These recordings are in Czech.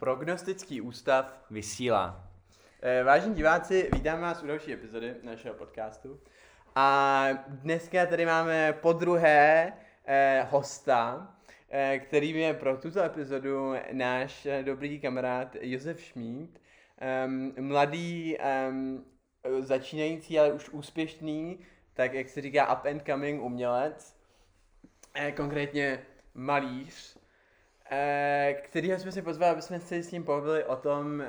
Prognostický ústav vysílá. Eh, Vážení diváci, vítám vás u další epizody našeho podcastu. A dneska tady máme po druhé eh, hosta, eh, kterým je pro tuto epizodu náš dobrý kamarád Josef Šmíd. Um, mladý, um, začínající, ale už úspěšný, tak jak se říká up and coming umělec, eh, konkrétně malíř, kterýho jsme si pozvali, aby jsme se s ním pobavili o tom,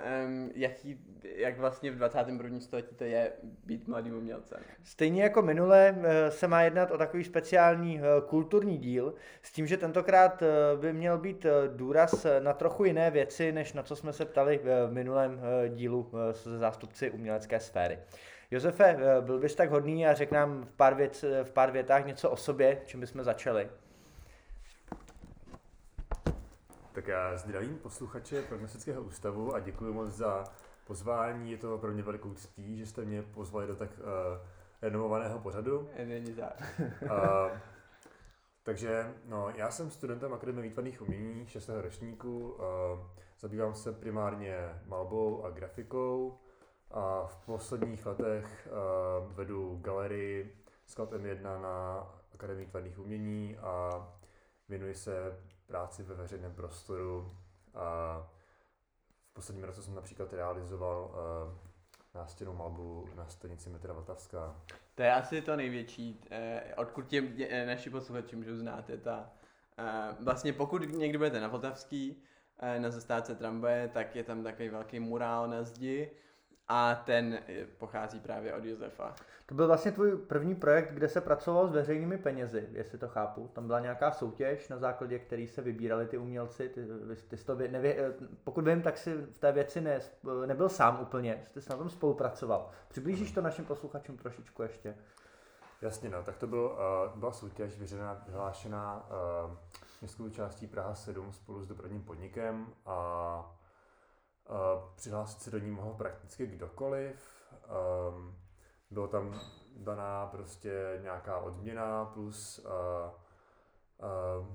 jaký, jak vlastně v 21. století to je být mladým umělcem. Stejně jako minule eh, se má jednat o takový speciální eh, kulturní díl, s tím, že tentokrát eh, by měl být eh, důraz eh, na trochu jiné věci, než na co jsme se ptali v minulém eh, dílu eh, s zástupci umělecké sféry. Josefe, eh, byl bys tak hodný a řekl nám v pár, věc, v pár větách něco o sobě, čím bychom začali. Tak já zdravím posluchače Prognostického ústavu a děkuji moc za pozvání. Je to pro mě velikou ctí, že jste mě pozvali do tak uh, renomovaného pořadu. Eh, Není tak. Uh, takže no, já jsem studentem Akademie výtvarných umění 6. ročníku. Uh, zabývám se primárně malbou a grafikou. A v posledních letech uh, vedu galerii Sklad M1 na Akademii výtvarných umění a věnuji se práci ve veřejném prostoru. A v posledním roce jsem například realizoval uh, nástěnou malbu na stanici metra Vltavská. To je asi to největší, eh, odkud tě eh, naši posluchači můžou znát, je ta, eh, vlastně pokud někdy budete na Vltavský, eh, na zastávce tramvaje, tak je tam takový velký murál na zdi a ten eh, pochází právě od Josefa. To byl vlastně tvůj první projekt, kde se pracoval s veřejnými penězi, jestli to chápu. Tam byla nějaká soutěž, na základě který se vybírali ty umělci. Ty, ty jsi to, vě- nevě, eh, pokud vím, tak si v té věci ne, nebyl sám úplně, ty jsi na tom spolupracoval. Přiblížíš to našim posluchačům trošičku ještě? Jasně, no, tak to byl, uh, byla soutěž vyřená, vyhlášená uh, městskou částí Praha 7 spolu s dopravním podnikem a uh, přihlásit se do ní mohl prakticky kdokoliv. Um, bylo tam daná prostě nějaká odměna plus uh, uh,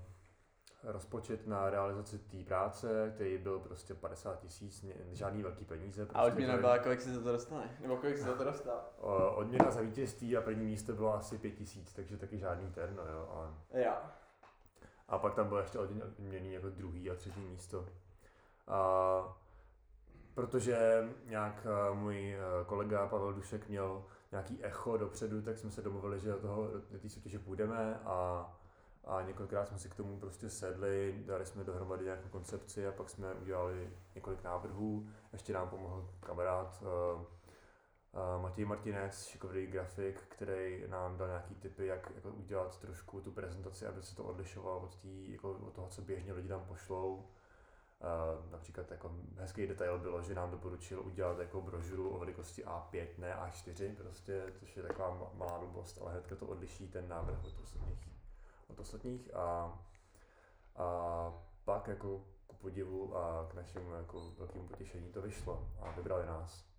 rozpočet na realizaci té práce, který byl prostě 50 tisíc, žádný velký peníze. A Prostě odměna to je- byla, kolik si za to dostane? Nebo kolik si za to dostal? Odměna za vítězství a první místo bylo asi 5000, takže taky žádný terno, jo. A, Jo. a pak tam bylo ještě odměněný jako druhý a třetí místo. A, protože nějak eh, můj eh, kolega Pavel Dušek měl nějaký echo dopředu, tak jsme se domluvili, že do toho do té soutěže půjdeme a, a několikrát jsme si k tomu prostě sedli, dali jsme dohromady nějakou koncepci a pak jsme udělali několik návrhů. Ještě nám pomohl kamarád eh, Uh, Matěj Martinec, šikovný grafik, který nám dal nějaký tipy, jak jako udělat trošku tu prezentaci, aby se to odlišovalo od, tý, jako od toho, co běžně lidi tam pošlou. Uh, například jako hezký detail bylo, že nám doporučil udělat jako brožuru o velikosti A5, ne A4, prostě, což je taková ma- malá blbost, ale hnedka to odliší ten návrh od ostatních. Od ostatních a, a pak jako ku podivu a k našemu jako velkému potěšení to vyšlo a vybrali nás.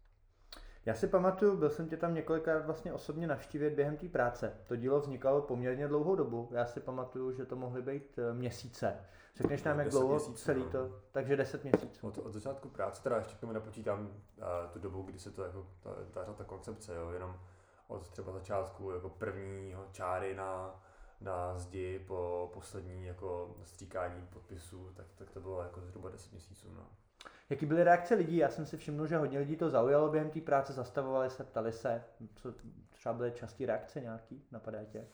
Já si pamatuju, byl jsem tě tam několikrát vlastně osobně navštívit během té práce. To dílo vznikalo poměrně dlouhou dobu. Já si pamatuju, že to mohly být eh, měsíce. Řekneš nám, No, jak dlouho měsíců, celý no. to? Takže 10 měsíců. Od, od začátku práce, teda ještě k tomu napočítám uh, tu dobu, kdy se to jako, ta, ta, ta koncepce, jo, jenom od třeba začátku jako prvního čáry na, na zdi po poslední jako stříkání podpisů, tak, tak to bylo jako zhruba 10 měsíců, no. Jaký byly reakce lidí? Já jsem si všiml, že hodně lidí to zaujalo během té práce, zastavovali se, ptali se, co třeba byly časté reakce nějaký, napadá tě?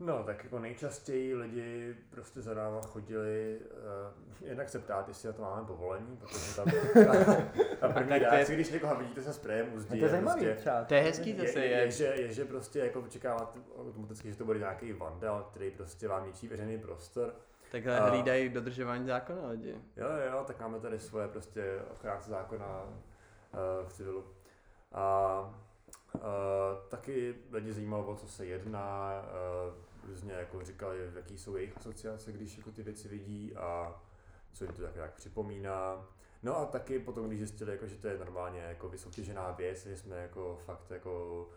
No, tak jako nejčastěji lidi prostě za náma chodili, uh, jednak se ptát, jestli na to máme povolení, protože tam ta první Tak to je- reakce, když někoho vidíte se sprejem u zdi, A to je zajímavý prostě, třeba. To je hezký je, zase, je, je, je, že, je, že prostě jako očekávat automaticky, že to bude nějaký vandal, který prostě vám ničí veřejný prostor. Takhle A- hlídají dodržování zákona lidi. Jo, jo, tak máme tady svoje prostě ochránce zákona uh, v civilu. A uh, taky lidi zajímalo, o co se jedná, uh, různě jako říkali, jaký jsou jejich asociace, když jako ty věci vidí a co jim to tak nějak připomíná. No a taky potom, když zjistili, jako, že to je normálně jako vysoutěžená věc, že jsme jako fakt jako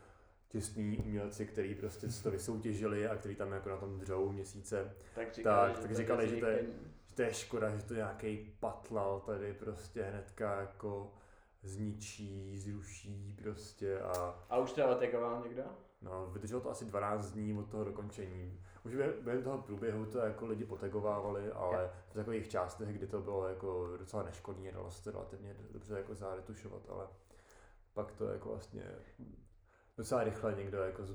těsní umělci, který prostě to vysoutěžili a který tam jako na tom dřou měsíce, Tak Tak, tak říkali, že to je- že to je škoda, že to nějaký patlal tady prostě hnedka jako zničí, zruší prostě a... A už to otekoval někdo? No, vydrželo to asi 12 dní od toho dokončení. Už během toho průběhu to jako lidi potegovávali, ale v takových částech, kdy to bylo jako docela neškodný a dalo se to relativně dobře jako zaretušovat, ale pak to jako vlastně docela rychle někdo jako uh,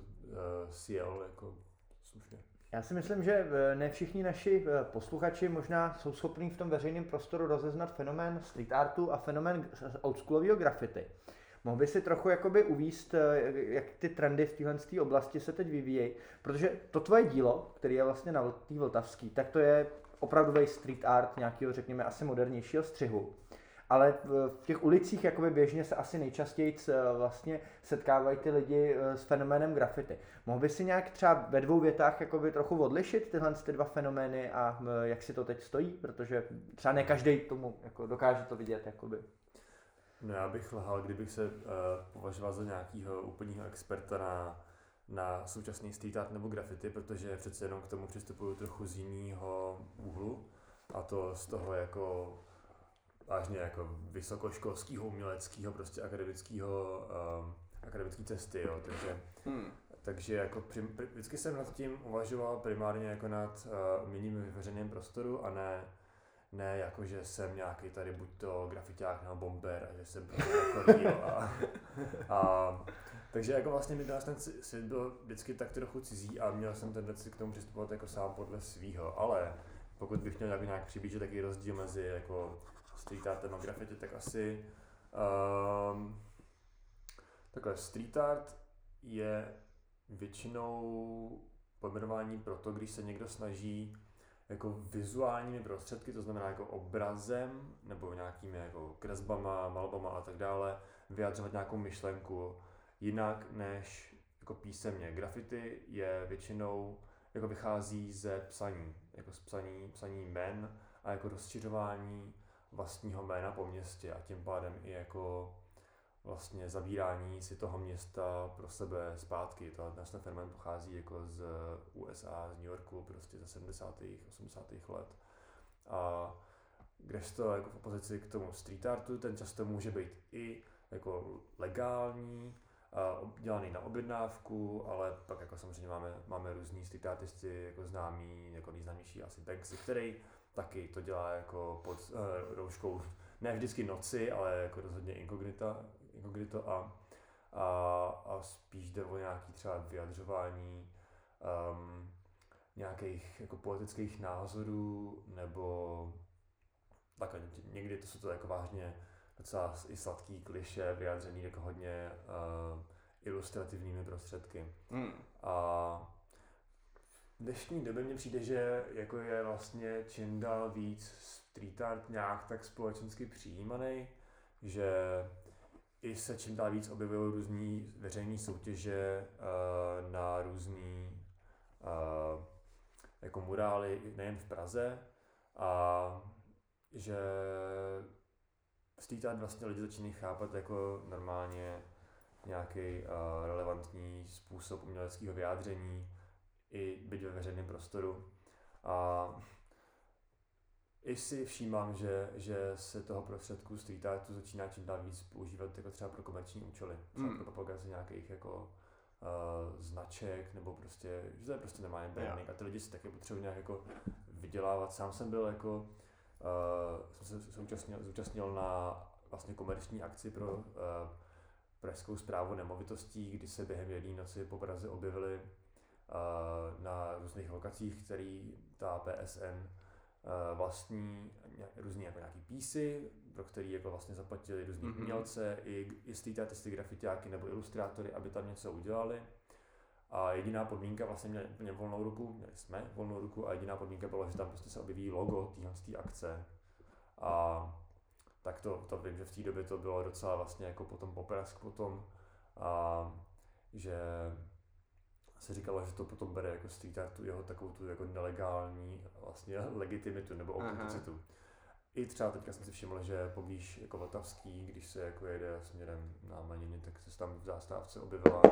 sjel jako slušně. Já si myslím, že eh, ne všichni naši eh, posluchači možná jsou schopní v tom veřejném prostoru rozeznat fenomén street artu a fenomén oldschoolového graffiti. Mohl by si trochu jakoby uvíst, jak ty trendy v téhle oblasti se teď vyvíjejí, protože to tvoje dílo, který je vlastně na té Vltavský, tak to je opravdový street art nějakého, řekněme, asi modernějšího střihu ale v těch ulicích jakoby běžně se asi nejčastěji vlastně setkávají ty lidi eh, s fenoménem graffiti. Mohl by si nějak třeba ve dvou větách jakoby trochu odlišit tyhle ty dva fenomény a eh, jak si to teď stojí, protože třeba ne každý tomu jako dokáže to vidět. Jakoby. No já bych lhal, kdybych se uh, považoval za nějakého úplného experta na, na současný street art nebo graffiti, protože přece jenom k tomu přistupuju trochu z jiného úhlu a to z toho jako vážně jako vysokoškolského, uměleckého, prostě akademického, um, akademické cesty, jo, takže, hmm. takže jako prim, prim, vždycky jsem nad tím uvažoval primárně jako nad uh, uměním ve veřejném prostoru a ne, ne jako, že jsem nějaký tady buď to grafiták nebo bomber a že jsem prostě jako a, a, takže jako vlastně mi ten svět byl vždycky tak trochu cizí a měl jsem tendenci k tomu přistupovat jako sám podle svýho, ale pokud bych měl jako nějak přiblížit takový rozdíl mezi jako street artem a graffiti, tak asi um, takhle street art je většinou pojmenování proto, když se někdo snaží jako vizuálními prostředky, to znamená jako obrazem nebo nějakými jako kresbama, malbama a tak dále, vyjadřovat nějakou myšlenku jinak než jako písemně. Graffiti je většinou jako vychází ze psaní, jako z psaní, psaní jmen a jako rozšiřování vlastního jména po městě a tím pádem i jako vlastně zabírání si toho města pro sebe zpátky. To, ten fenomén pochází jako z USA, z New Yorku, prostě ze 70. 80. let. A to jako v opozici k tomu street artu, ten často může být i jako legální, dělaný na objednávku, ale pak jako samozřejmě máme, máme různý street artisty, jako známý, jako nejznámější asi Banksy, který taky to dělá jako pod uh, rouškou ne vždycky noci, ale jako rozhodně inkognita, inkognito a, a, a spíš jde o nějaký třeba vyjadřování um, nějakých jako politických názorů nebo takhle někdy to jsou to jako vážně docela i sladký kliše vyjádřený jako hodně uh, ilustrativními prostředky. Hmm. A v dnešní době mně přijde, že jako je vlastně čím dál víc street art nějak tak společensky přijímaný, že i se čím dál víc objevují různé veřejné soutěže uh, na různé uh, jako murály nejen v Praze. A že street art vlastně lidi začínají chápat jako normálně nějaký uh, relevantní způsob uměleckého vyjádření, i být ve veřejném prostoru. A i si všímám, že, že se toho prostředku street artu začíná čím dál víc používat jako třeba pro komerční účely, třeba mm. pro propagaci nějakých jako uh, značek, nebo prostě, že to je prostě normálně branding a ty lidi si taky potřebují nějak jako vydělávat. Sám jsem byl jako, uh, jsem se zúčastnil, zúčastnil na vlastně komerční akci pro uh, pražskou zprávu nemovitostí, kdy se během jedné noci po Praze objevili na různých lokacích, který ta PSN vlastní různý jako nějaký písy, pro který jako vlastně zaplatili různí mm-hmm. umělce, i, i street artisty, grafitiáky nebo ilustrátory, aby tam něco udělali. A jediná podmínka, vlastně měli úplně volnou ruku, měli jsme volnou ruku a jediná podmínka byla, že tam prostě se objeví logo téhle akce. A tak to, to vím, že v té době to bylo docela vlastně jako potom poprask potom, a, že se říkalo, že to potom bere jako street art, tu jeho takovou tu jako nelegální vlastně legitimitu nebo autenticitu. I třeba teďka jsem si všiml, že poblíž jako Vltavský, když se jako jede směrem na Maniny, tak se tam v zástavce objevila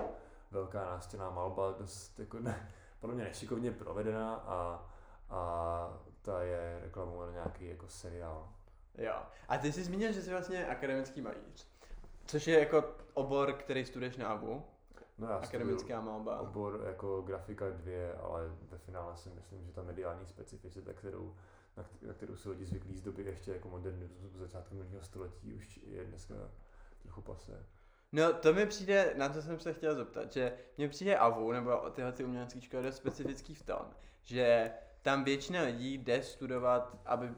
velká nástěná malba, dost jako ne, podle mě nešikovně provedená a, a ta je reklamou na nějaký jako seriál. Jo. A ty jsi zmínil, že jsi vlastně akademický malíř. Což je jako obor, který studuješ na ABU. No já Akademická malba. obor jako grafika dvě, ale ve finále si myslím, že ta mediální specificita, kterou, na, na kterou jsou lidi zvyklí z doby ještě jako modernismu z začátku minulého století, už je dneska trochu pasé. No to mi přijde, na to jsem se chtěl zeptat, že mně přijde AVU nebo tyhle ty umělecké školy dost specifický v tom, že tam většina lidí jde studovat, aby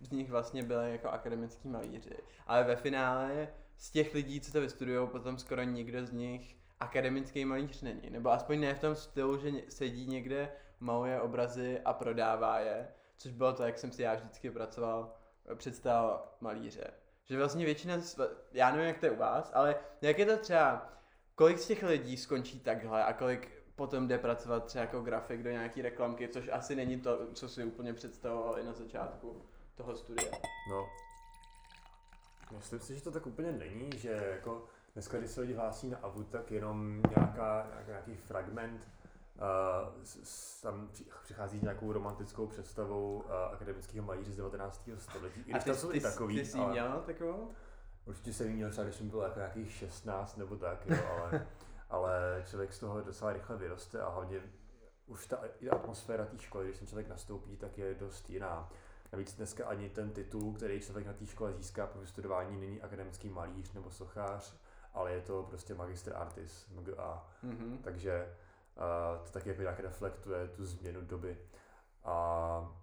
z nich vlastně byli jako akademický malíři. Ale ve finále z těch lidí, co to vystudují, potom skoro nikdo z nich akademický malíř není. Nebo aspoň ne v tom stylu, že sedí někde, maluje obrazy a prodává je. Což bylo to, jak jsem si já vždycky pracoval, představoval malíře. Že vlastně většina, já nevím, jak to je u vás, ale jak je to třeba, kolik z těch lidí skončí takhle a kolik potom jde pracovat třeba jako grafik do nějaký reklamky, což asi není to, co si úplně představoval i na začátku toho studia. No, myslím si, že to tak úplně není, že jako dneska, když se lidi hlásí na AVU, tak jenom nějaká, nějak- nějaký fragment uh, s, tam při- přichází s nějakou romantickou představou uh, akademického malíře z 19. století. I A když tam jsou ty, i takový, ty jsi ale měl takovou? určitě jsem měl třeba, když jsem byl jako nějakých 16 nebo tak, jo, ale, ale člověk z toho docela rychle vyroste a hlavně už ta atmosféra té školy, když ten člověk nastoupí, tak je dost jiná. Navíc dneska ani ten titul, který člověk na té škole získá po vystudování, není akademický malíř nebo sochař, ale je to prostě magister artis, MGA. Mhm. Takže uh, to taky jako nějak reflektuje tu změnu doby. A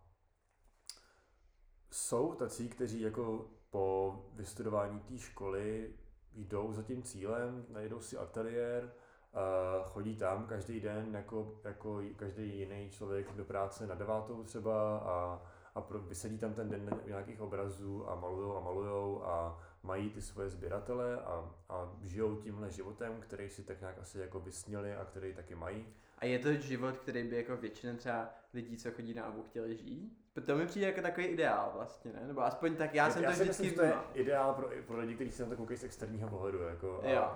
jsou tací, kteří jako po vystudování té školy jdou za tím cílem, najdou si ateliér, uh, chodí tam každý den jako, jako každý jiný člověk do práce na devátou třeba a, a pro, vysedí tam ten den nějakých obrazů a malujou a malujou a mají ty svoje sběratele a, a žijou tímhle životem, který si tak nějak asi jako vysnili a který taky mají. A je to život, který by jako většina třeba lidí, co chodí na ABU, chtěli žít? To mi přijde jako takový ideál vlastně, ne? Nebo aspoň tak já jsem to si vždycky myslím, že to je ideál pro, pro lidi, kteří se na to koukají z externího pohledu. Jako, a, Jo.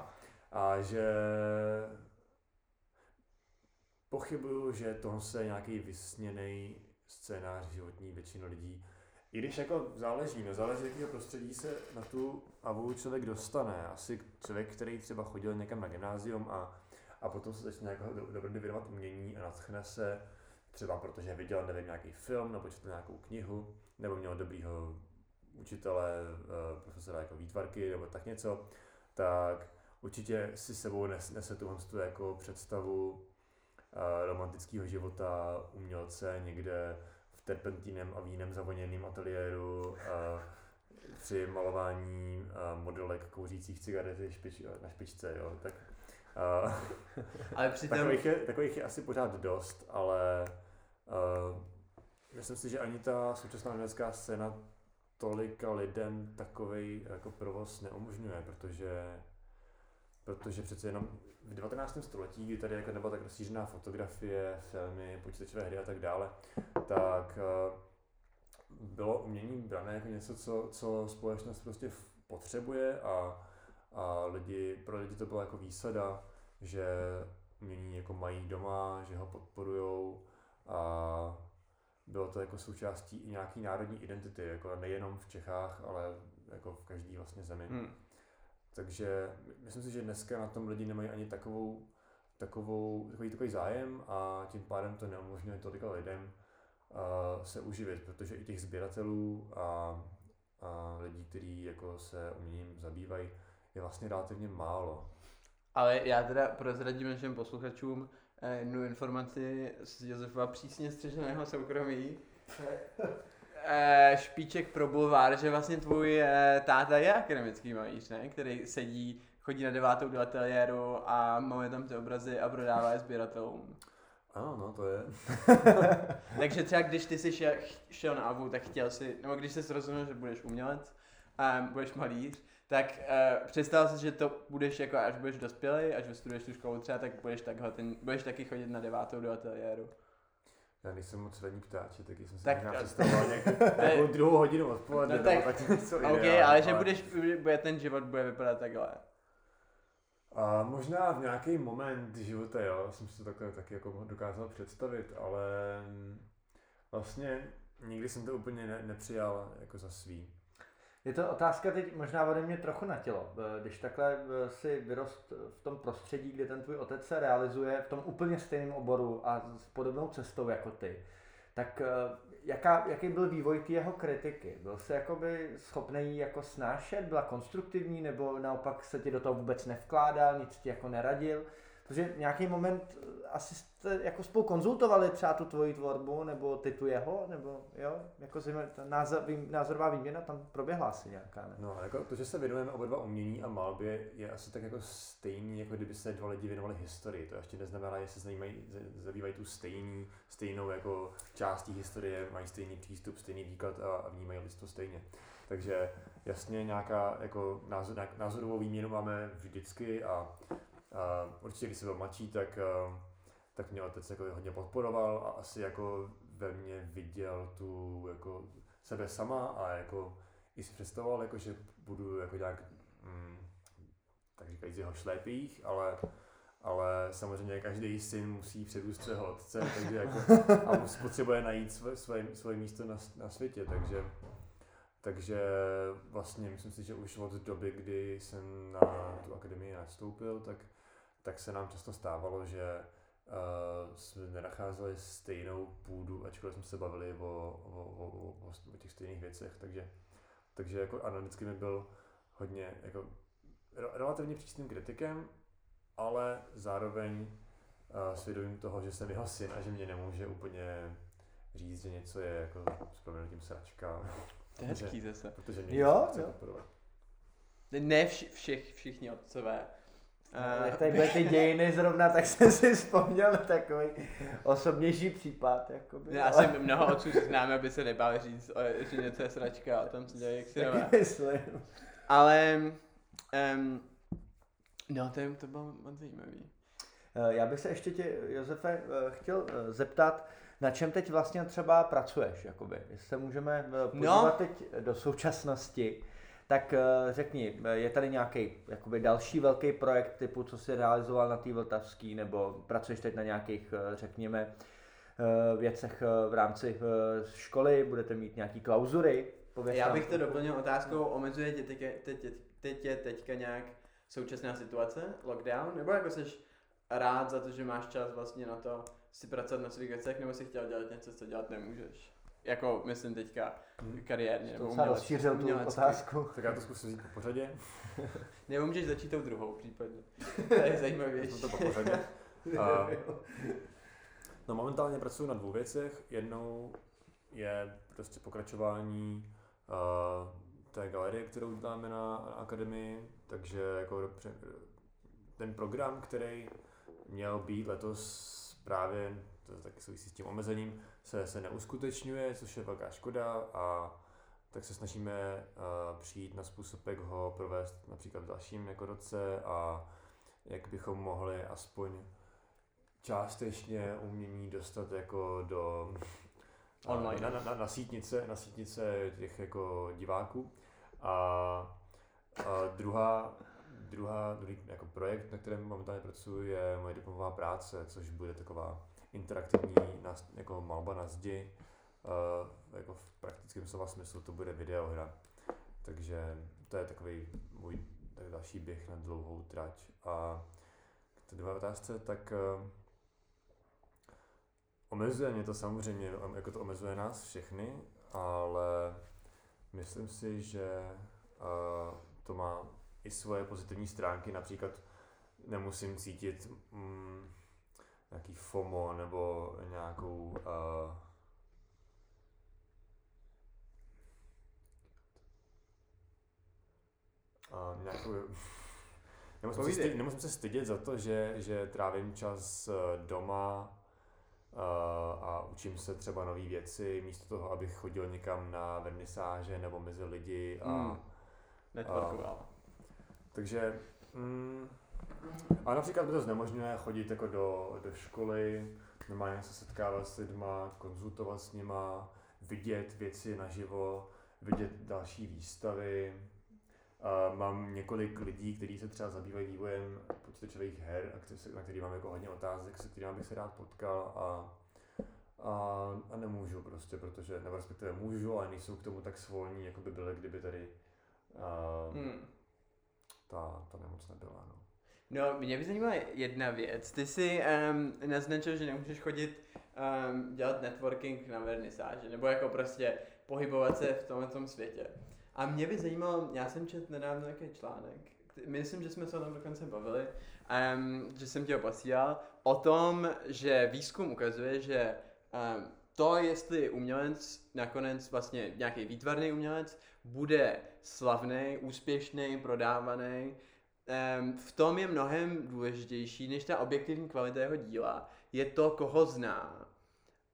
a že pochybuju, že tohle je nějaký vysněný scénář životní většiny lidí. I když jako záleží, no záleží, jakého prostředí se na tu avu člověk dostane. Asi člověk, který třeba chodil někam na gymnázium a, a potom se začne jako do- dobrodě věnovat umění a natchne se třeba protože viděl, nevím, nějaký film nebo četl nějakou knihu, nebo měl dobrýho učitele, eh, profesora jako výtvarky nebo tak něco, tak určitě si sebou nes- nese tuhle tu jako představu eh, romantického života umělce někde terpentínem a vínem zavoněném ateliéru eh, při malování modelek kouřících cigarety špič, na špičce, jo, tak eh, Ale přitom, Takových je, takových je asi pořád dost, ale uh, myslím si, že ani ta současná umělecká scéna tolika lidem takový jako provoz neumožňuje, protože protože přece jenom v 19. století, kdy tady jako nebyla tak rozšířená fotografie, filmy, počítačové hry a tak dále, tak uh, bylo umění brané jako něco, co, co společnost prostě potřebuje a, a lidi, pro lidi to byla jako výsada, že umění jako mají doma, že ho podporujou a bylo to jako součástí i nějaký národní identity, jako nejenom v Čechách, ale jako v každé vlastně zemi. hm, Takže myslím si, že dneska na tom lidi nemají ani takovou, takovou, takový, takový zájem a tím pádem to neumožňuje tolika lidem uh, se uživit, protože i těch sběratelů a, a lidí, kteří jako se uměním zabývají, je vlastně relativně málo. ale já teda prozradím našim posluchačům eh, jednu informaci z Josefa přísně střeženého soukromí. Eh, špíček pro bulvár, že vlastně tvůj eh, táta je akademický malíř, ne? Který sedí, chodí na devátou do ateliéru a maluje tam ty obrazy a prodává je sběratelům. Ano, no to je. Takže třeba když ty jsi šel, šel na AVU, tak chtěl si, nebo když jsi rozhodl, že budeš umělec a budeš malíř, tak uh, představ si, že to budeš jako až budeš dospělý, až vystuduješ tu školu třeba, tak budeš, takhle, ten, budeš taky chodit na devátou do ateliéru. Já nejsem moc ranní ptáči, taky jsem si Tak- možná představoval nějakou, druhou hodinu odpoledne, No nebo tak- tak něco OK, ideální, ale že budeš, bude ten život bude vypadat takhle. A možná v nějaký moment života, jo, jsem si to takhle taky jako dokázal představit, ale mm, vlastně nikdy jsem to úplně ne, nepřijal jako za svý. Je to otázka teď možná ode mě trochu na tělo. Eh, Když takhle eh, si vyrost v tom prostředí, kde ten tvůj otec se realizuje v tom úplně stejném oboru a s podobnou cestou jako ty, tak eh, jaká, jaký byl vývoj té jeho kritiky? Byl jsi jakoby schopný ji jako snášet, byla konstruktivní, nebo naopak se ti do toho vůbec nevkládal, nic ti jako neradil? Protože nějaký moment eh, asi jste jako spolu konzultovali třeba tu tvoji tvorbu, nebo ty tu jeho, nebo jo, jako si, ta názor, názorová výměna tam proběhla asi nějaká, ne? No, jako to, že se věnujeme oba dva umění a malbě, je asi tak jako stejný, jako kdyby se dva lidi věnovali historii. To ještě neznamená, že se zajímají, zabývají tu stejný, stejnou jako částí historie, mají stejný přístup, stejný výklad a, a vnímají to stejně. Takže jasně nějaká jako názor, názorovou výměnu máme vždycky a, a určitě, když jsem byl mladší, tak, a, tak mě otec jako hodně podporoval a asi jako ve mně viděl tu jako sebe sama a jako i si představoval, jako, že budu jako nějak, mm, tak říkajíc, jeho šlépích, ale, ale samozřejmě každý syn musí předůst svého otce, takže jako, a potřebuje najít svoje, svoje místo na, na světě, takže, takže vlastně myslím si, že už od doby, kdy jsem na tu akademii nastoupil, tak, tak se nám často stávalo, že uh, jsme nenacházeli stejnou půdu, ačkoliv jsme se bavili o, o, o, o, o těch stejných věcech, takže takže jako analyticky mi byl hodně jako re- relativně přísným kritikem, ale zároveň uh, svědomím toho, že jsem jeho syn a že mě nemůže úplně říct, že něco je jako s proměnutím sračka, To je hezký zase. protože mě Jo, jo. Ne vši, všech, všichni otcové. Uh, jak tady byly ty dějiny zrovna, tak jsem si vzpomněl na takový osobnější případ. Jakoby, Já jsem mnoho otců známe, aby se nebáli říct, o- že něco je sračka a tam se dělají jak myslím. Ale, um, no to, je, to bylo moc zajímavý. Eh, Já bych se ještě tě, Josefe, eh, chtěl zeptat, na čem teď vlastně třeba pracuješ, jakoby. Jestli se můžeme eh, podívat No. teď do současnosti, tak eh, řekni, eh, je tady nějaký jakoby další velký projekt typu, co jsi realizoval na té Vltavský, nebo pracuješ teď na nějakých, eh, řekněme, věcech v rámci školy, budete mít nějaký klauzury? Já bych to doplnil otázkou, omezuje tě teď, teď, teď, teď, je teďka nějak současná situace, lockdown, nebo jako jsi rád za to, že máš čas vlastně na to si pracovat na svých věcech, nebo si chtěl dělat něco, co dělat nemůžeš? Jako, myslím teďka Hmm. kariérně, nebo To se umělecky- rozšířil tu umělecky. otázku. Tak já to zkusím říct po pořadě. Nebo můžeš začít tou druhou případně. to je zajímavější. To po pořadě. A, no momentálně pracuji na dvou věcech. Jednou je prostě pokračování uh, té galerie, kterou děláme na, na akademii, takže jako ten program, který měl být letos právě, to taky souvisí s tím omezením, se, se neuskutečňuje, což je velká škoda a tak se snažíme uh, přijít na způsob, jak ho provést například v dalším jako roce a jak bychom mohli aspoň částečně umění dostat jako do Online. Na, na, na, na, sítnice, na sítnice těch jako diváků. A, a druhá, druhá, druhý jako projekt, na kterém momentálně pracuji, je moje diplomová práce, což bude taková interaktivní nas, jako malba na zdi. Uh, jako v praktickém slova smyslu to bude videohra. Takže to je takový můj tak další běh na dlouhou trať. A k té druhé otázce, tak uh, omezuje mě to samozřejmě, om- jako to omezuje nás všechny, ale myslím si, že uh, to má i svoje pozitivní stránky, například nemusím cítit mm, nějaký FOMO nebo nějakou uh, uh, nějakou Nemusím se, Povídej. sty, nemusím se stydět za to, že, že trávím čas eh, doma uh, a učím se třeba nové věci, místo toho, abych chodil někam na vernisáže nebo mezi lidi. A, Hmm. Networkoval. takže, mm, a například mi to znemožňuje chodit jako do, do školy, normálně se setkávat s lidma, konzultovat s nima, vidět věci naživo, vidět další výstavy. A mám několik lidí, kteří se třeba zabývají vývojem počítačových her, a na který mám jako hodně otázek, se kterými bych se rád potkal a, a, a nemůžu prostě, protože, nebo respektive můžu, ale nejsou k tomu tak svolní, jako by byly, kdyby tady uh, hmm. ta, ta nemoc nebyla. No. No, mě by zajímala jedna věc. Ty jsi um, naznačil, že nemůžeš chodit um, dělat networking na vernisáži, nebo jako prostě pohybovat se v tomhle tom světě. A mě by zajímalo, já jsem četl nedávno nějaký článek, myslím, že jsme se o tom dokonce bavili, um, že jsem tě ho posílal, o tom, že výzkum ukazuje, že um, to, jestli umělec nakonec vlastně nějaký výtvarný umělec bude slavný, úspěšný, prodávaný, v tom je mnohem důležitější než ta objektivní kvalita jeho díla. Je to, koho zná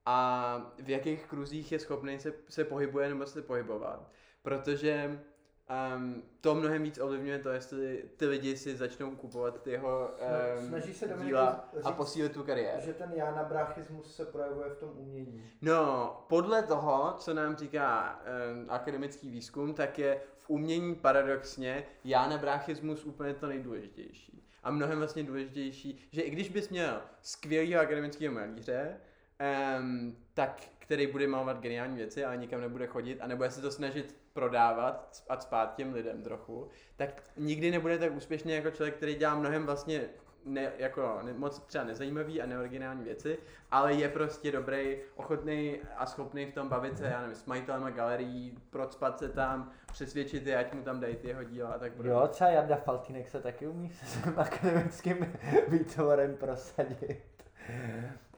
a v jakých kruzích je schopný se, se pohybuje nebo se pohybovat. Protože um, to mnohem víc ovlivňuje to, jestli ty lidi si začnou kupovat ty jeho um, Snaží se díla říct, a posílit tu kariéru. Že ten jánabrachismus se projevuje v tom umění. No, podle toho, co nám říká um, akademický výzkum, tak je v umění paradoxně jánabrachismus úplně to nejdůležitější. A mnohem vlastně důležitější, že i když bys měl skvělého akademického malíře, um, tak který bude malovat geniální věci, ale nikam nebude chodit a nebude se to snažit prodávat a spát těm lidem trochu, tak nikdy nebude tak úspěšný jako člověk, který dělá mnohem vlastně ne, jako ne, moc třeba nezajímavý a neoriginální věci, ale je prostě dobrý, ochotný a schopný v tom bavit se, já nevím, s majitelem galerií, procpat se tam, přesvědčit je, ať mu tam dají ty jeho díla a tak podobně. Jo, třeba Jarda Faltinek se taky umí se svým akademickým výtvorem prosadit.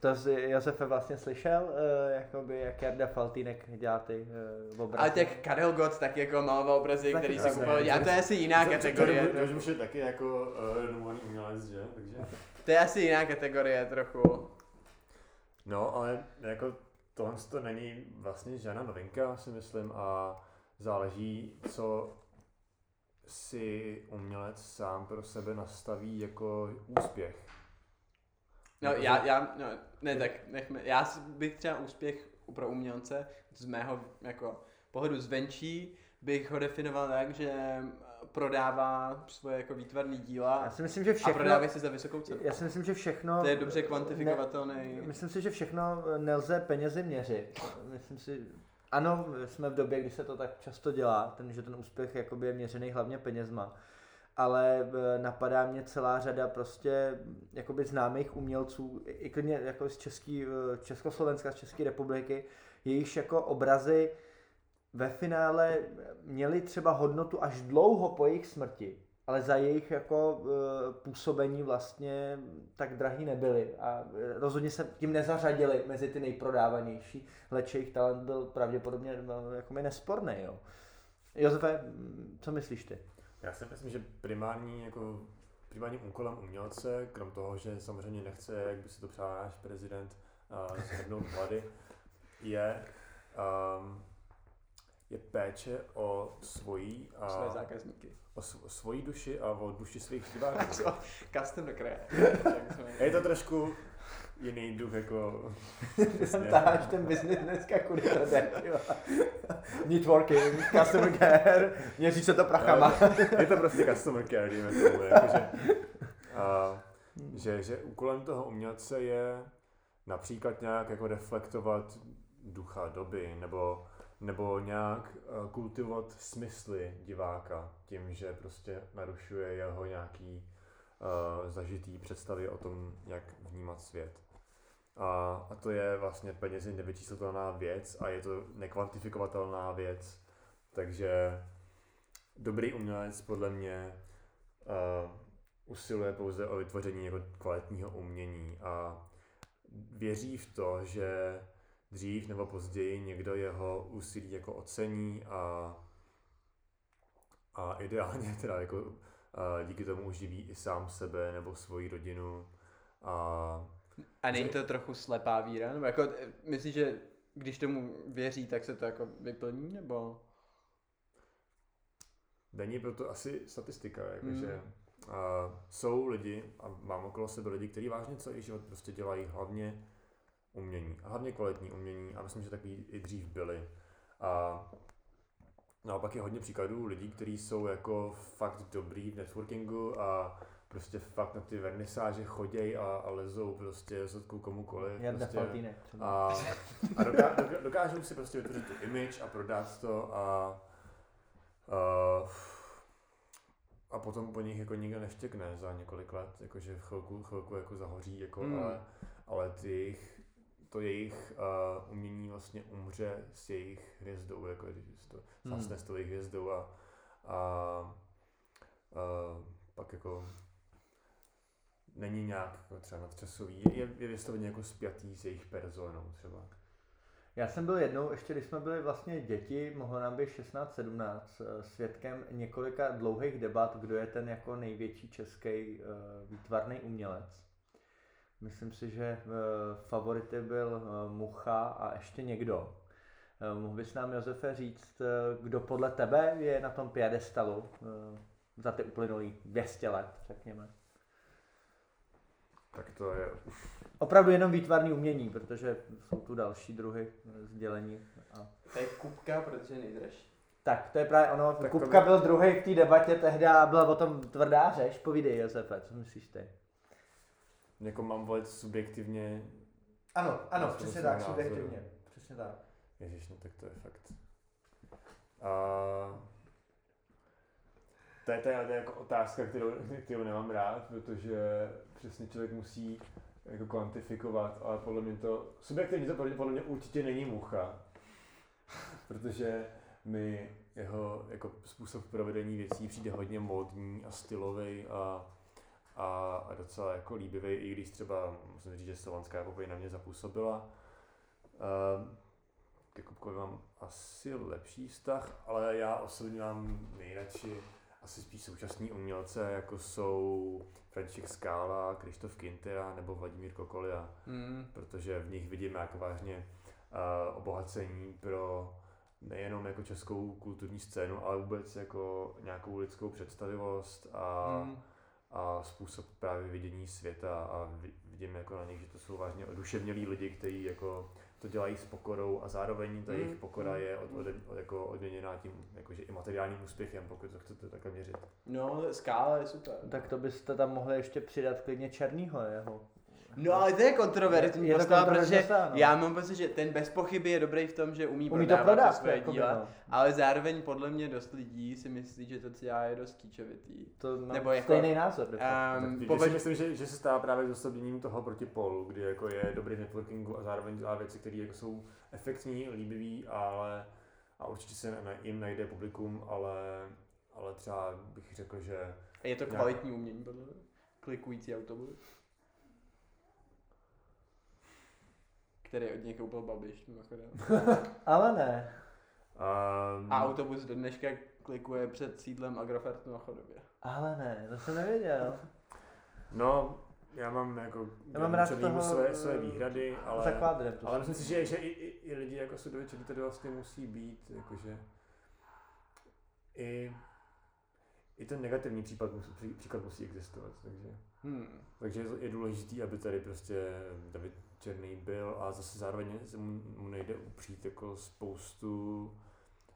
To jsi, Josefe, vlastně slyšel, uh, jakoby, jak Jarda Faltýnek dělá ty uh, obrazy. Ale tak Karel Gott tak jako maloval obrazy, tak který si kupoval. Já to je asi jiná kategorie. To už je taky jako uh, renomovaný umělec, že? Takže... To je asi jiná kategorie trochu. No, ale jako tohle to není vlastně žádná novinka, si myslím, a záleží, co si umělec sám pro sebe nastaví jako úspěch. No, já, já, no, ne, tak nechme, já bych třeba úspěch pro umělce z mého jako pohledu zvenčí bych ho definoval tak, že prodává svoje jako výtvarné díla já si myslím, že všechno, a prodává si za vysokou cenu. Já si myslím, že všechno... To je dobře kvantifikovatelný. Ne, myslím si, že všechno nelze penězi měřit. Myslím si, ano, jsme v době, kdy se to tak často dělá, ten, že ten úspěch jakoby je měřený hlavně penězma ale eh, napadá mě celá řada prostě jakoby známých umělců, i klidně jako z Český, eh, Československa, z České republiky, jejichž jako obrazy ve finále měly třeba hodnotu až dlouho po jejich smrti, ale za jejich jako e, působení vlastně tak drahý nebyly a rozhodně se tím nezařadili mezi ty nejprodávanější, leč jejich talent byl pravděpodobně jako nesporný. Jo. Josefe, co myslíš ty? Já si myslím, že primární, jako, primárním úkolem umělce, krom toho, že samozřejmě nechce, jak by si to přál náš prezident, uh, zhrnout mlady, je, um, je péče o svoji a své zákazníky. O, o svoji duši a o duši svých diváků. Custom je to trošku jiný duch jako... Táháš ten business dneska kudy to jde, Networking, customer care, měří se to prachama. je to prostě customer care, díme tomu, jakože, a, že, že úkolem toho umělce je například nějak jako reflektovat ducha doby, nebo, nebo nějak uh, kultivovat smysly diváka tím, že prostě narušuje jeho nějaký uh, zažitý představy o tom, jak vnímat svět. A, a to je vlastně penězi nevyčíslitelná věc a je to nekvantifikovatelná věc. Takže dobrý umělec podle mě uh, usiluje pouze o vytvoření jako kvalitního umění a věří v to, že dřív nebo později někdo jeho úsilí jako ocení a, a ideálně teda jako uh, díky tomu uživí i sám sebe nebo svoji rodinu a a není to trochu slepá víra? Nebo jako, myslíš, že když tomu věří, tak se to jako vyplní, nebo? Není proto asi statistika, jakože hmm. uh, jsou lidi, a mám okolo sebe lidi, kteří vážně celý život prostě dělají hlavně umění, a hlavně kvalitní umění, a myslím, že takový i dřív byli. A naopak je hodně příkladů lidí, kteří jsou jako fakt dobrý v networkingu a prostě fakt na ty vernisáže choděj a, a lezou prostě zadku komukoliv. Jarda prostě, Faltýnek třeba. a, a doká, doká, dokážou si prostě vytvořit tu image a prodat to a, a, a potom po nich jako nikdo neštěkne za několik let, jakože chvilku, chvilku jako zahoří, jako, Hmm. ale, ale ty jejich, to jejich uh, umění vlastně umře s jejich hvězdou, jako když se to Hmm. zhasne s tou jejich hvězdou a, a, a pak jako není nějak jako třeba nadčasový, je, je, vysloveně jako spjatý s jejich personou třeba. Já jsem byl jednou, ještě když jsme byli vlastně děti, mohlo nám být 16-17, eh, svědkem několika dlouhých debat, kdo je ten jako největší český uh, výtvarný umělec. Myslím si, že uh, favority byl Mucha a ještě někdo. Mohl bys nám, Josefe, říct, kdo podle tebe je na tom piedestalu za ty uplynulý 200 let, řekněme? Tak to je, Opravdu jenom výtvarný umění, protože jsou tu další druhy sdělení. A... To je kupka, protože je nejdražší. Tak, to je právě ono. Tak Kupka by- byl druhý v té debatě tehdy a byla o tom tvrdá řeč. Povídej, Josefe, co myslíš ty? jako mám volit subjektivně, Ano, ano, přesně tak, subjektivně. Přesně tak. ježiš, no tak to je fakt. A to je, to je, to je jako otázka, kterou, kterou nemám rád, protože přesně člověk musí jako kvantifikovat, ale podle mě to, subjektivně to podle mě určitě není mucha, protože mi jeho jako způsob provedení věcí přijde hodně módní a stylový a, a, a docela jako líbivý, i když třeba musím říct, že slovanská epopeje na mě zapůsobila. Um, ke Kupkovi mám asi lepší vztah, ale já osobně mám nejradši asi spíš současní umělce, jako jsou František Skála, Krištof Kintera nebo Vladimír Kokolia, Hmm. protože v nich vidím jako vážně uh, obohacení pro nejenom jako českou kulturní scénu, ale vůbec jako nějakou lidskou představivost a, Hmm. a způsob právě vidění světa a vi- vidím jako na nich, že to jsou vážně oduševnělí lidi, kteří jako to dělají s pokorou a zároveň ta Mm, jejich pokora mm, je od, mm. od, od, jako odměněná tím jakože i materiálním úspěchem, pokud to chcete takhle měřit. No, skála je super. Tak to byste tam mohli ještě přidat klidně Černýho, jeho. No ale to je kontroverzní Je to postava, kontroverzní protože no. já mám pocit, že ten bez pochyby je dobrý v tom, že umí, Umí to prodávat to svoje jako díla, no. ale zároveň podle mě dost lidí si myslí, že to celá je dost kýčovitý. To mám Nebo jako- stejný názor. Um, považ... si myslím, že, že se stává právě zosobněním toho proti polu, kdy jako je dobrý v networkingu a zároveň dělá věci, které jako jsou efektní, líbivý, ale a určitě se na, jim najde publikum, ale, ale třeba bych řekl, že Je to nějak- kvalitní umění, podle mě. Klikující autobus. Který od něj koupil Babiš, mimochodem. Ale ne. um, A autobus do dneška klikuje před sídlem Agrofertu na chodově. Ale ne, to jsem nevěděl. No, já mám jako Já mám rád toho, své, své výhrady, ale, kvádrem. to ale jsem- myslím si, že, že i, i, i lidi jako Sudovi Černý tady vlastně musí být, jakože i, i ten negativní případ, musí, pří- příklad musí existovat, takže, Hmm. takže je- je důležitý, aby tady prostě David Černý byl a zase zároveň se mu, nejde upřít jako spoustu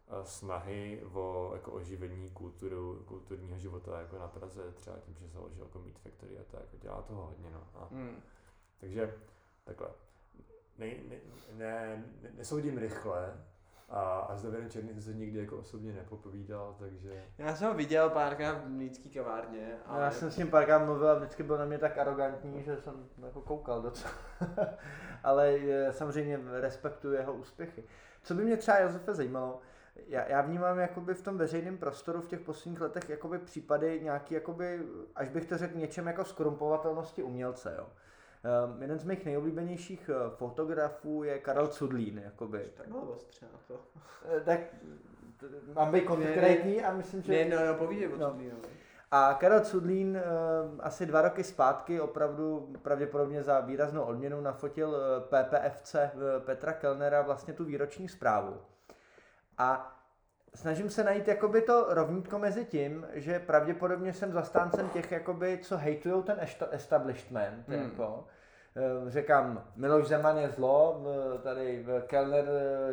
eh, snahy o jako oživení kulturu, kulturního života jako na Praze, třeba tím, že založil jako Meat Factory a tak, dělá toho hodně, no. A, Hmm. takže takhle. Ne, ne, ne, ne, nesoudím rychle a, a s Davidem Černým jsem se nikdy jako osobně nepopovídal, takže Já jsem ho viděl párkrát v mlícký kavárně, ale... Já jsem s ním párkrát mluvil a vždycky byl na mě tak arrogantní, že jsem jako koukal docela. Ale eh, samozřejmě respektuji jeho úspěchy. Co by mě třeba Josefe zajímalo, já, já vnímám jakoby v tom veřejném prostoru v těch posledních letech jakoby případy nějaký, jakoby, až bych to řekl, něčem jako skorumpovatelnosti umělce. Jo. Um, jeden z mých nejoblíbenějších eh, fotografů je Karel Cudlín. Jakoby. Takhle ostře na to. Eh, Tak mám být konkrétní a myslím, že... Ne, no, no, povídej o No. A Karel Cudlín eh, asi dva roky zpátky opravdu pravděpodobně za výraznou odměnu nafotil PPFC Petra Kellnera vlastně tu výroční zprávu. A snažím se najít jakoby to rovnítko mezi tím, že pravděpodobně jsem zastáncem těch, jakoby, co hejtujou ten esta- establishment. Hmm. Jako. Eh, Říkám, Miloš Zeman je zlo, tady v Kellner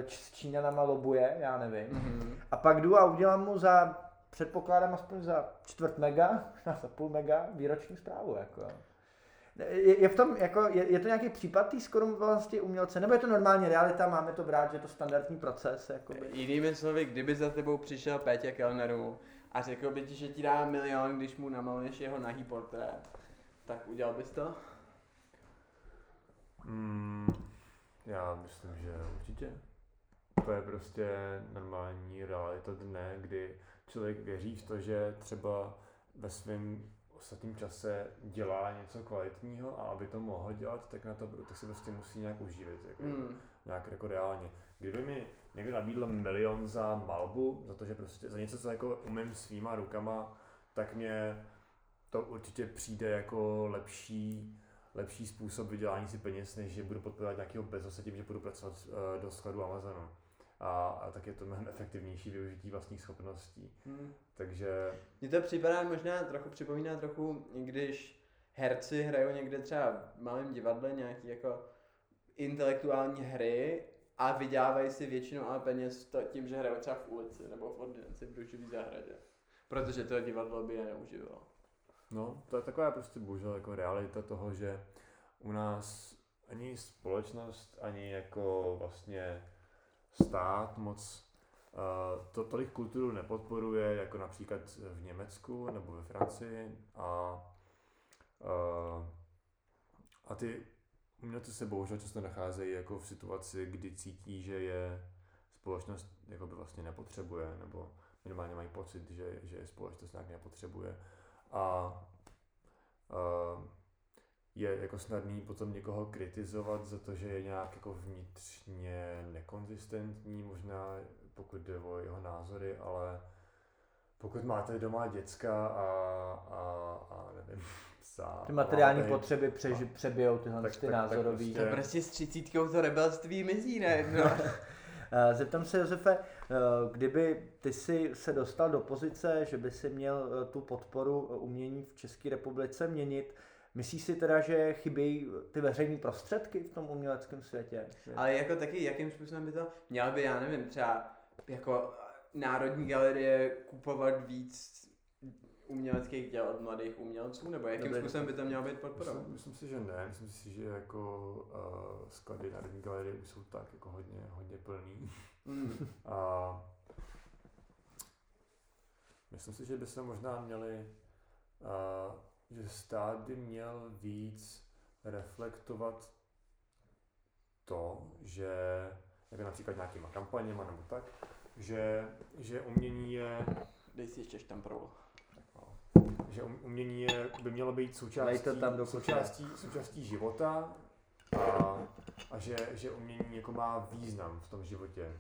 č- s Číňanama lobuje, já nevím. Mhm. A pak jdu a udělám mu za předpokládám aspoň za čtvrt mega, za půl mega výroční zprávu. Jako. Je, je, v tom, jako, je, je to nějaký případ té vlastně umělce, nebo je to normálně realita, máme to brát, že je to standardní proces? Jakoby. Jinými slovy, kdyby za tebou přišel Pétě Kellneru a řekl by ti, že ti dá milion, když mu namaluješ jeho nahý portrét, tak udělal bys to? Mm, já myslím, že určitě. To je prostě normální realita dne, kdy člověk věří v to, že třeba ve svém ostatním čase dělá něco kvalitního a aby to mohl dělat, tak na to tak se prostě musí nějak uživit, jako, mm. nějak jako reálně. Kdyby mi někdo nabídl milion za malbu, za to, že prostě za něco, co jako umím svýma rukama, tak mě to určitě přijde jako lepší, lepší způsob vydělání si peněz, než že budu podporovat nějakého Bezosa tím, že budu pracovat uh, do skladu Amazonu. A, a tak je to mnohem efektivnější využití vlastních schopností. Hmm. Takže... Mně to připadá možná trochu, připomíná trochu, když herci hrajou někde třeba v malém divadle nějaký jako intelektuální hry a vydělávají si většinou ale peněz to, tím, že hrajou třeba v ulici nebo v ordinaci v druživý zahradě. Protože to divadlo by je neuživilo. No, to je taková prostě bohužel jako realita toho, že u nás ani společnost, ani jako vlastně stát moc uh, to tolik kulturu nepodporuje, jako například v Německu nebo ve Francii a, uh, a ty umělci se bohužel často nacházejí jako v situaci, kdy cítí, že je společnost jako by vlastně nepotřebuje, nebo minimálně mají pocit, že, že je společnost nějak nepotřebuje. A uh, je jako snadný potom někoho kritizovat za to, že je nějak jako vnitřně nekonzistentní, možná pokud jde o jeho názory, ale pokud máte doma děcka a, a, a nevím, psa. Ty materiální a, potřeby přeži, přebijou tyhle tak, ty tak, názorový. Tak prostě... To prostě s třicítkou to rebelství mizí, ne? No. Zeptám se, Josefe, eh, kdyby ty si se dostal do pozice, že by si měl eh, tu podporu umění v České republice měnit, Myslíš si teda, že chybějí ty veřejné prostředky v tom uměleckém světě? Ale jako taky, jakým způsobem by to měla by, já nevím, třeba jako Národní galerie kupovat víc uměleckých děl od mladých umělců, nebo jakým Dobrý, způsobem by to mělo být podporovat? Myslím, myslím si, že ne. Myslím si, že jako uh, sklady Národní galerie už jsou tak jako hodně, hodně plný. Mm. A myslím si, že by se možná měli uh, že stát by měl víc reflektovat to, že jako například nějakýma kampaněma nebo tak, že, že umění je... Dej si ještě štamprou. Že um, umění je, by mělo být součástí, to tam součástí, součástí života a, a že, že umění jako má význam v tom životě.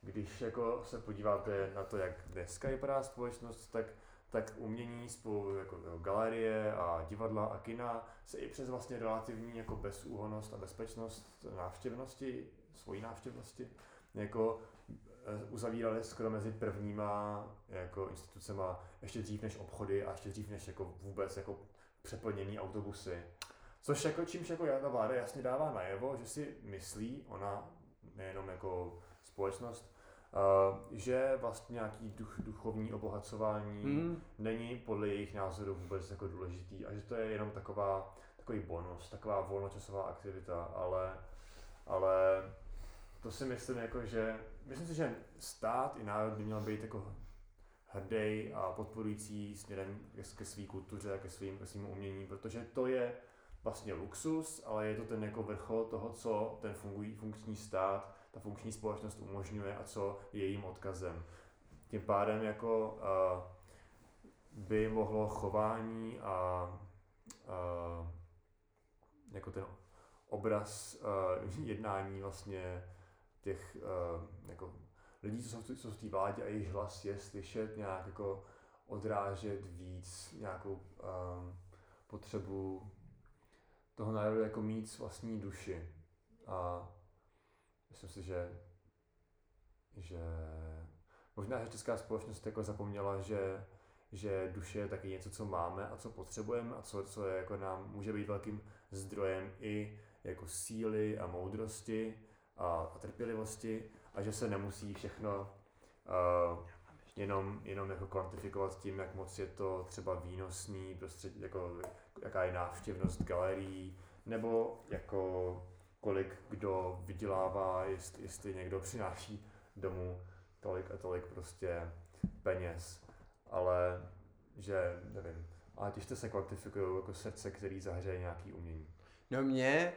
Když jako se podíváte na to, jak dneska vypadá společnost, tak tak umění spolu jako galerie a divadla a kina se i přes vlastně relativní jako bezúhonost a bezpečnost návštěvnosti, svojí návštěvnosti, jako eh, uzavírali skoro mezi prvníma jako institucema ještě dřív než obchody a ještě dřív než jako vůbec jako přeplněný autobusy. Což jako čímž jako ta vláda jasně dává najevo, že si myslí, ona nejenom jako společnost, že vlastně nějaký duch, duchovní obohacování mm. není podle jejich názoru vůbec jako důležitý a že to je jenom taková, takový bonus, taková volnočasová aktivita, ale, ale to si myslím jako, že myslím si, že stát i národ by měl být jako hrdý a podporující směrem ke, své kultuře a ke svým, ke svým umění, protože to je vlastně luxus, ale je to ten jako vrchol toho, co ten fungují, funkční stát ta funkční společnost umožňuje a co je jejím odkazem. Tím pádem jako uh, by mohlo chování a uh, jako ten obraz uh, jednání vlastně těch uh, jako lidí, co jsou, co jsou v té vládě a jejich hlas je slyšet nějak jako odrážet víc nějakou um, potřebu toho národa jako mít vlastní duši. A myslím si, že, že možná, že česká společnost jako zapomněla, že, že duše je taky něco, co máme a co potřebujeme a co, co je jako nám může být velkým zdrojem i jako síly a moudrosti a, a trpělivosti a že se nemusí všechno uh, jenom, jenom jako kvantifikovat tím, jak moc je to třeba výnosný, prostředí, jako jaká je návštěvnost galerií, nebo jako kolik kdo vydělává, jestli, jestli někdo přináší domů tolik a tolik prostě peněz. Ale že, nevím, ale těžce se kvantifikují jako srdce, který zahřeje nějaký umění. No mě,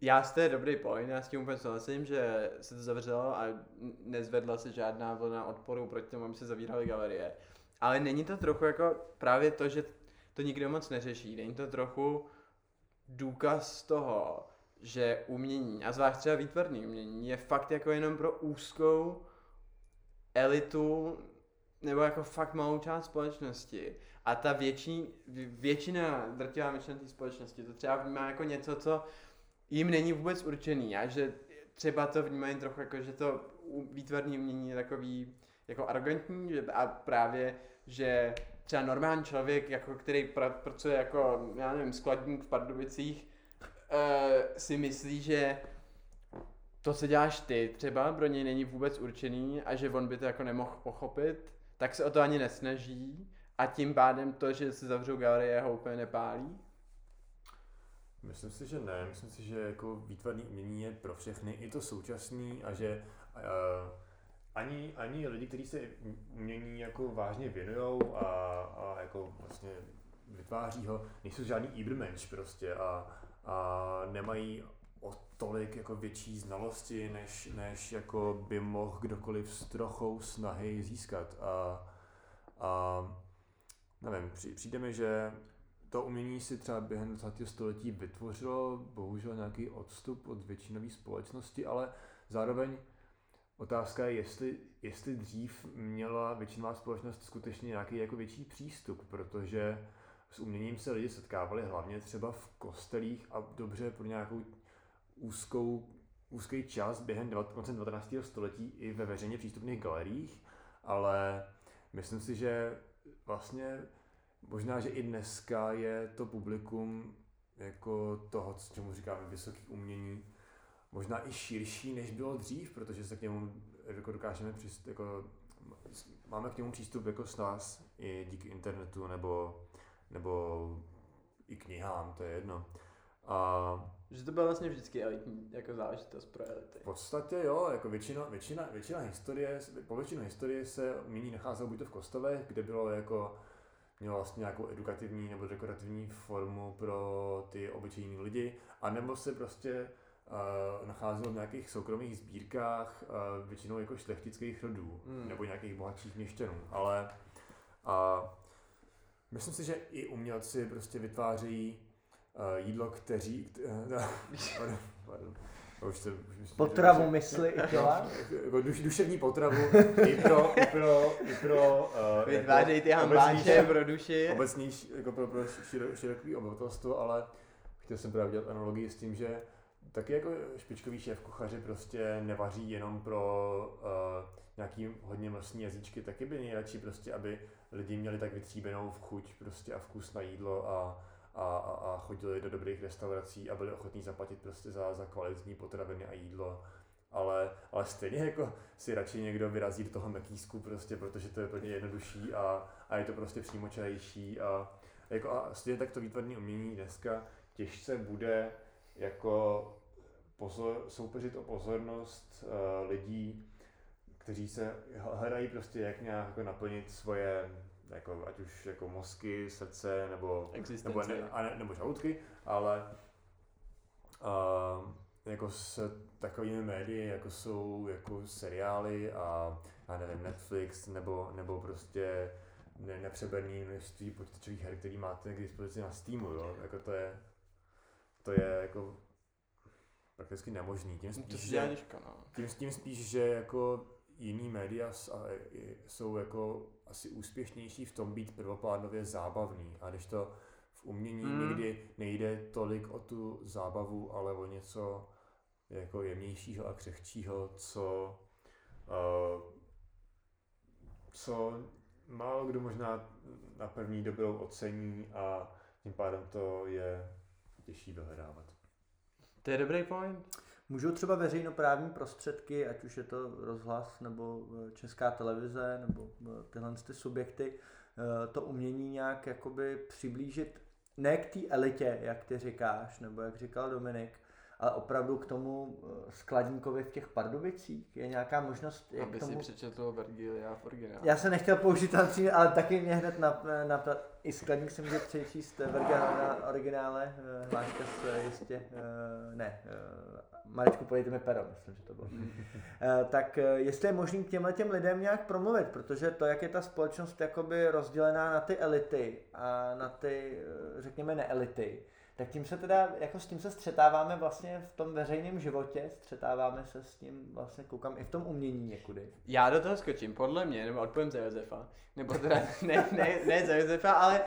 já z té dobrý point, já s tím úplně souhlasím, že se to zavřelo a nezvedla se žádná vlna odporu proti tomu, aby se zavíraly galerie. Ale není to trochu jako právě to, že to nikdo moc neřeší. Není to trochu důkaz toho, že umění, a zvlášť třeba výtvarný umění, je fakt jako jenom pro úzkou elitu nebo jako fakt malou část společnosti. A ta větší, většina, drtivá většina té společnosti to třeba vnímá jako něco, co jim není vůbec určený a že třeba to vnímají trochu jako, že to výtvarné umění je takový jako arrogantní že, a právě, že třeba normální člověk, jako, který pra, pracuje jako, já nevím, skladník v Pardubicích, uh, si myslí, že to, co děláš ty, třeba pro něj není vůbec určený a že on by to jako nemohl pochopit, tak se o to ani nesnaží a tím pádem to, že se zavřou galerie, ho úplně nepálí? Myslím si, že ne. Myslím si, že jako výtvarný umění je pro všechny, i to současný a že uh, ani, ani lidi, kteří se umění jako vážně věnují a, a jako vlastně vytváří ho, nejsou žádný Ibermensch prostě a, a nemají o tolik jako větší znalosti, než, než jako by mohl kdokoliv s trochou snahy získat. A, a nevím, přijde mi, že to umění si třeba během 20. století vytvořilo bohužel nějaký odstup od většinové společnosti, ale zároveň otázka je, jestli, jestli dřív měla většinová společnost skutečně nějaký jako větší přístup, protože s uměním se lidi setkávali hlavně třeba v kostelích a dobře pro nějakou úzkou, úzký čas během 19. století i ve veřejně přístupných galeriích, ale myslím si, že vlastně možná, že i dneska je to publikum jako toho, čemu říkáme vysoký umění, možná i širší, než bylo dřív, protože se k němu jako dokážeme přist, jako, máme k němu přístup jako s nás i díky internetu nebo, nebo i knihám, to je jedno. A že to byla vlastně vždycky elitní jako záležitost pro elity. V podstatě jo, jako většina, většina, většina historie, po většinu historie se nyní nacházelo buď to v kostelech, kde bylo jako mělo vlastně nějakou edukativní nebo dekorativní formu pro ty obyčejní lidi, anebo se prostě uh, nacházelo v nějakých soukromých sbírkách, uh, většinou jako šlechtických rodů, hmm. nebo nějakých bohatších měšťanů, ale uh, myslím si, že i umělci prostě vytvářejí uh, jídlo, kteří... Uh, pardon, pardon. Už se, už myslím, potravu že, mysli i těla? Jako duš, duševní potravu i pro, i pro, i pro uh, Vytvářejí jako ty hambáče pro duši. Obecní, jako pro, pro širo, široké obyvatelstvo, ale chtěl jsem právě dělat analogii s tím, že taky jako špičkový šéf kuchaři prostě nevaří jenom pro uh, nějaký hodně vlastní jazyčky, taky by nejradši prostě, aby lidi měli tak vytříbenou v chuť prostě a vkus na jídlo a a, a, a chodili do dobrých restaurací a byli ochotní zaplatit prostě za, za kvalitní potraviny a jídlo. Ale, ale stejně jako si radši někdo vyrazí do toho mekísku prostě, protože to je pro ně jednodušší a, a je to prostě přímočarejší a, jako a stejně tak to výtvarné umění dneska těžce bude jako pozor, soupeřit o pozornost uh, lidí, kteří se hledají prostě jak nějak jako naplnit svoje jako, ať už jako mozky, srdce nebo, nebo, ne, a ne, nebo žaludky, ale uh, jako s takovými médii, jako jsou jako seriály a já nevím, Netflix nebo, nebo prostě ne, nepřeberný množství počítačových her, který máte k dispozici na Steamu, jo? Jako to je, to je jako prakticky nemožný. Tím spíš, že, no. tím, tím spíš, že jako jiný média jsou jako asi úspěšnější v tom být prvoplánově zábavný. A když to v umění mm. někdy nejde tolik o tu zábavu, ale o něco jako jemnějšího a křehčího, co, uh, co málo kdo možná na první dobrou ocení a tím pádem to je těžší dohledávat. To je dobrý point. Můžou třeba veřejnoprávní prostředky, ať už je to rozhlas nebo eh, česká televize nebo eh, tyhle ty subjekty, eh, to umění nějak jakoby přiblížit ne k té elitě, jak ty říkáš, nebo jak říkal Dominik, ale opravdu k tomu eh, skladníkovi v těch Pardubicích je nějaká možnost, jak Aby tomu... si přečetl Vergilia v originálu. Já jsem nechtěl použít příměr, ale taky mě hned na, na, i skladník si může přečíst Verga na originále, eh, hláška s jistě, eh, ne, eh, Marečku, podejte mi pero, myslím, že to bylo. Eh, tak eh, jestli je možný k těmhle těm lidem nějak promluvit, protože to, jak je ta společnost jakoby rozdělená na ty elity a na ty, eh, řekněme, neelity, tak tím se teda, jako s tím se střetáváme vlastně v tom veřejném životě, střetáváme se s tím vlastně, koukám, i v tom umění někudy. Já do toho skočím, podle mě, nebo odpovím za Josefa, nebo teda ne, ne, ne za Josefa, ale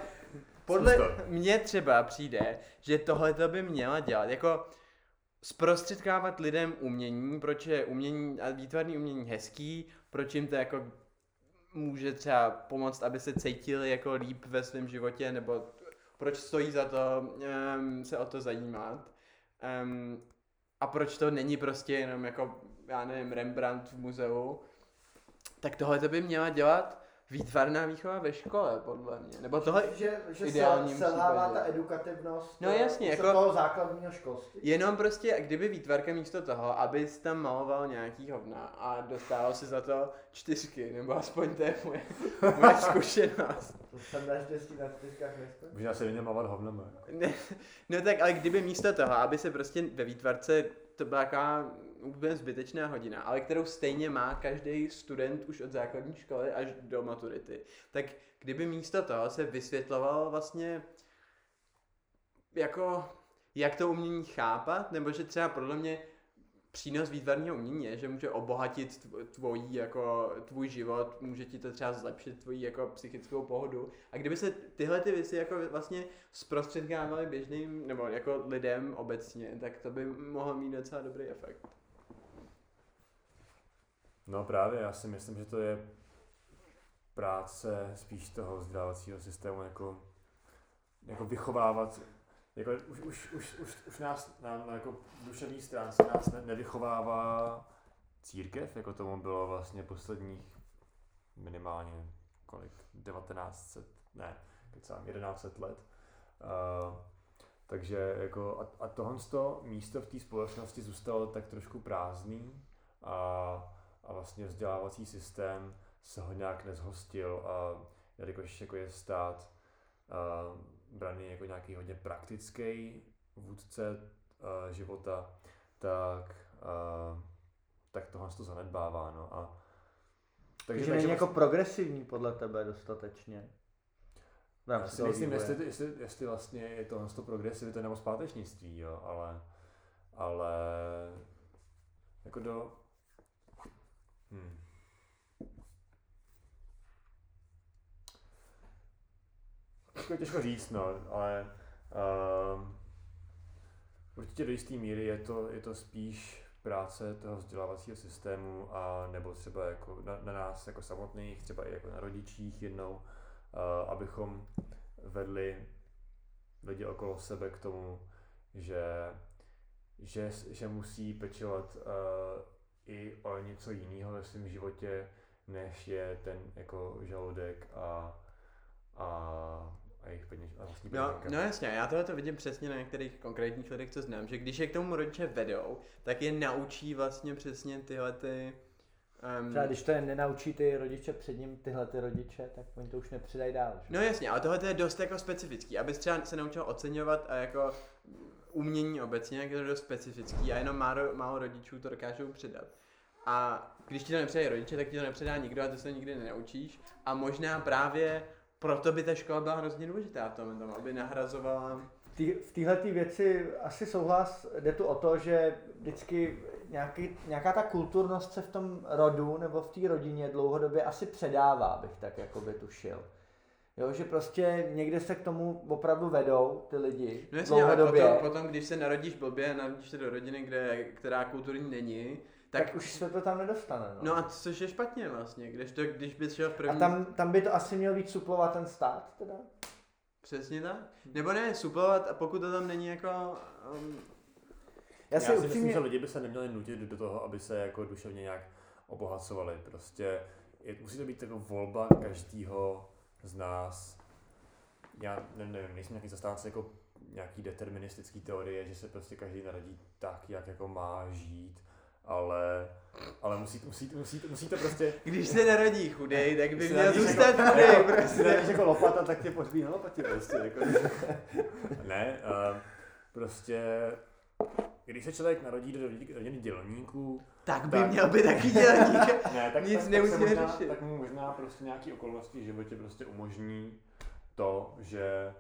podle mě třeba přijde, že tohle to by měla dělat, jako zprostředkávat lidem umění, proč je umění a výtvarný umění hezký, proč jim to jako může třeba pomoct, aby se cítili jako líp ve svém životě, nebo proč stojí za to um, se o to zajímat. Um, a proč to není prostě jenom jako, já nevím, Rembrandt v muzeu, tak tohle to by měla dělat výtvarná výchova ve škole, podle mě. Nebo tohle že, že ideálním se, selhává ta edukativnost No eh, jasně, z jako- toho základního školství. Jenom prostě, kdyby výtvarka místo toho, abys tam maloval nějaký hovna a dostával si za to čtyřky, nebo aspoň to je moje, moje zkušenost. To jsem naštěstí na čtyřkách neskončil. Možná se malovat hovnama. Ne, no tak, ale kdyby místo toho, aby se prostě ve výtvarce, to byla taková úplně zbytečná hodina, ale kterou stejně má každý student už od základní školy až do maturity, tak kdyby místo toho se vysvětloval vlastně jako jak to umění chápat, nebo že třeba podle mě přínos výtvarného umění je, že může obohatit tvo- tvojí, jako, tvůj život, může ti to třeba zlepšit tvoji jako psychickou pohodu. A kdyby se tyhle ty věci jako vlastně zprostředkávaly běžným, nebo jako lidem obecně, tak to by mohlo mít docela dobrý efekt. No právě, já si myslím, že to je práce spíš toho vzdělávacího systému, jako, jako vychovávat, jako už, už, už, už, už nás na, na jako duševní stránce nás ne, nevychovává církev, jako tomu bylo vlastně posledních minimálně kolik, 1900, ne, kecám, 1100 let. Uh, takže jako a, a tohle to místo v té společnosti zůstalo tak trošku prázdný a, a vlastně vzdělávací systém se ho nějak nezhostil a jelikož jako je stát uh, braný jako nějaký hodně praktický vůdce uh, života, tak, uh, tak tohle to zanedbává. No. A, Takže není jako progresivní podle tebe dostatečně. Já si myslím, vývoje. jestli, jestli, jestli vlastně je tohle to progresivita nebo zpátečnictví, jo, ale, ale jako do... Hmm. Těžko, těžko říct, no, ale um, určitě do jisté míry je to, je to spíš práce toho vzdělávacího systému a nebo třeba jako na, na nás jako samotných, třeba i jako na rodičích jednou, uh, abychom vedli lidi okolo sebe k tomu, že, že, že musí pečovat uh, i o něco jiného ve svém životě, než je ten jako žaludek a, a, a jejich peněž, a vlastní No, no jasně, já tohle to vidím přesně na některých konkrétních lidech, co znám, že když je k tomu rodiče vedou, tak je naučí vlastně přesně tyhle ty... Um, Třeba když to je nenaučí ty rodiče před ním, tyhle ty rodiče, tak oni to už nepředají dál. Že? No jasně, ale tohle je dost jako specifický, abys třeba se naučil oceňovat a jako umění obecně, jak je to dost specifický a jenom málo, málo rodičů to dokážou předat. A když ti to nepředají rodiče, tak ti to nepředá nikdo a ty se nikdy nenaučíš. A možná právě proto by ta škola byla hrozně důležitá v tom, tom aby nahrazovala Tý, v téhle věci asi souhlas, jde tu o to, že vždycky nějaký, nějaká ta kulturnost se v tom rodu nebo v té rodině dlouhodobě asi předává, bych tak jakoby tušil. Jo, že prostě někde se k tomu opravdu vedou ty lidi No jasně, ale dlouhodobě. potom, potom, když se narodíš blbě, narodíš se do rodiny, kde, která kulturní není, tak, tak už se to tam nedostane. No, No a což je špatně vlastně, když, to, když bys šel v první... a tam, tam by to asi měl víc suplovat ten stát teda? Přesně tak. Nebo ne, suplovat a pokud to tam není jako... Um, Já Já si si myslím, upřímně... že lidi by se neměli nutit do toho, aby se jako duševně nějak obohacovali. Prostě je, musí to být jako volba každého z nás. Já ne, nevím, nejsem nějaký zastánce jako nějaký deterministický teorie, že se prostě každý narodí tak, jak jako má žít, ale, ale musí, musí, musí, musí to prostě... Když se narodí chudej, tak by Když měl zůstat jako- chudej jako- Když prostě. narodíš jako lopata, tak tě pohřbí na lopatě prostě. Jako, ne, uh, prostě když se člověk narodí do rodiny dělníků, Tak by Tak. měl být taky dělník. ne, tak, Nic tak, nemusíme tak možná, řešit. Tak mu možná prostě nějaký okolnosti v životě prostě umožní to, že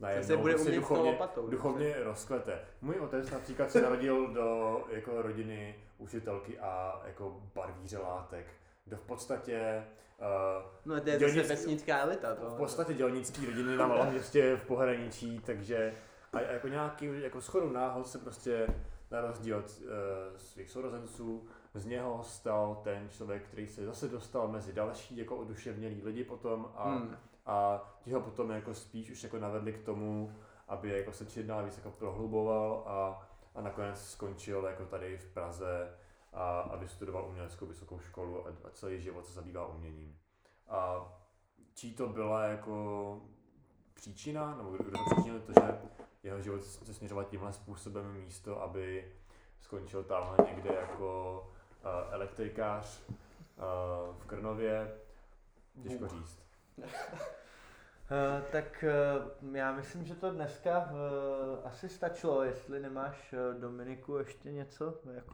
najednou se bude prostě umět duchovně, lopatou, duchovně rozkvete. Můj otec například se narodil do jako rodiny učitelky a jako barvíře látek. Do v podstatě uh, No to je Dělnický- vesnická elita. To. v podstatě dělnický rodiny na malém městě v pohraničí, takže a jako nějaký jako shodou náhod se prostě na rozdíl od uh, svých sourozenců z něho stal ten člověk, který se zase dostal mezi další jako oduševnělý lidi potom a, Hmm. a ti ho potom jako spíš už jako navedli k tomu, aby jako se čím dál víc jako prohluboval a, a nakonec skončil jako tady v Praze a, a vystudoval uměleckou vysokou školu a, a celý život se zabývá uměním. A čí to byla jako příčina, nebo kdo kdo to příčinil to, že jeho život se směřoval tímhle způsobem místo, aby skončil tamhle někde jako uh, elektrikář uh, v Krnově, těžko říct. Uh, tak uh, já myslím, že to dneska uh, asi stačilo, jestli nemáš Dominiku ještě něco jako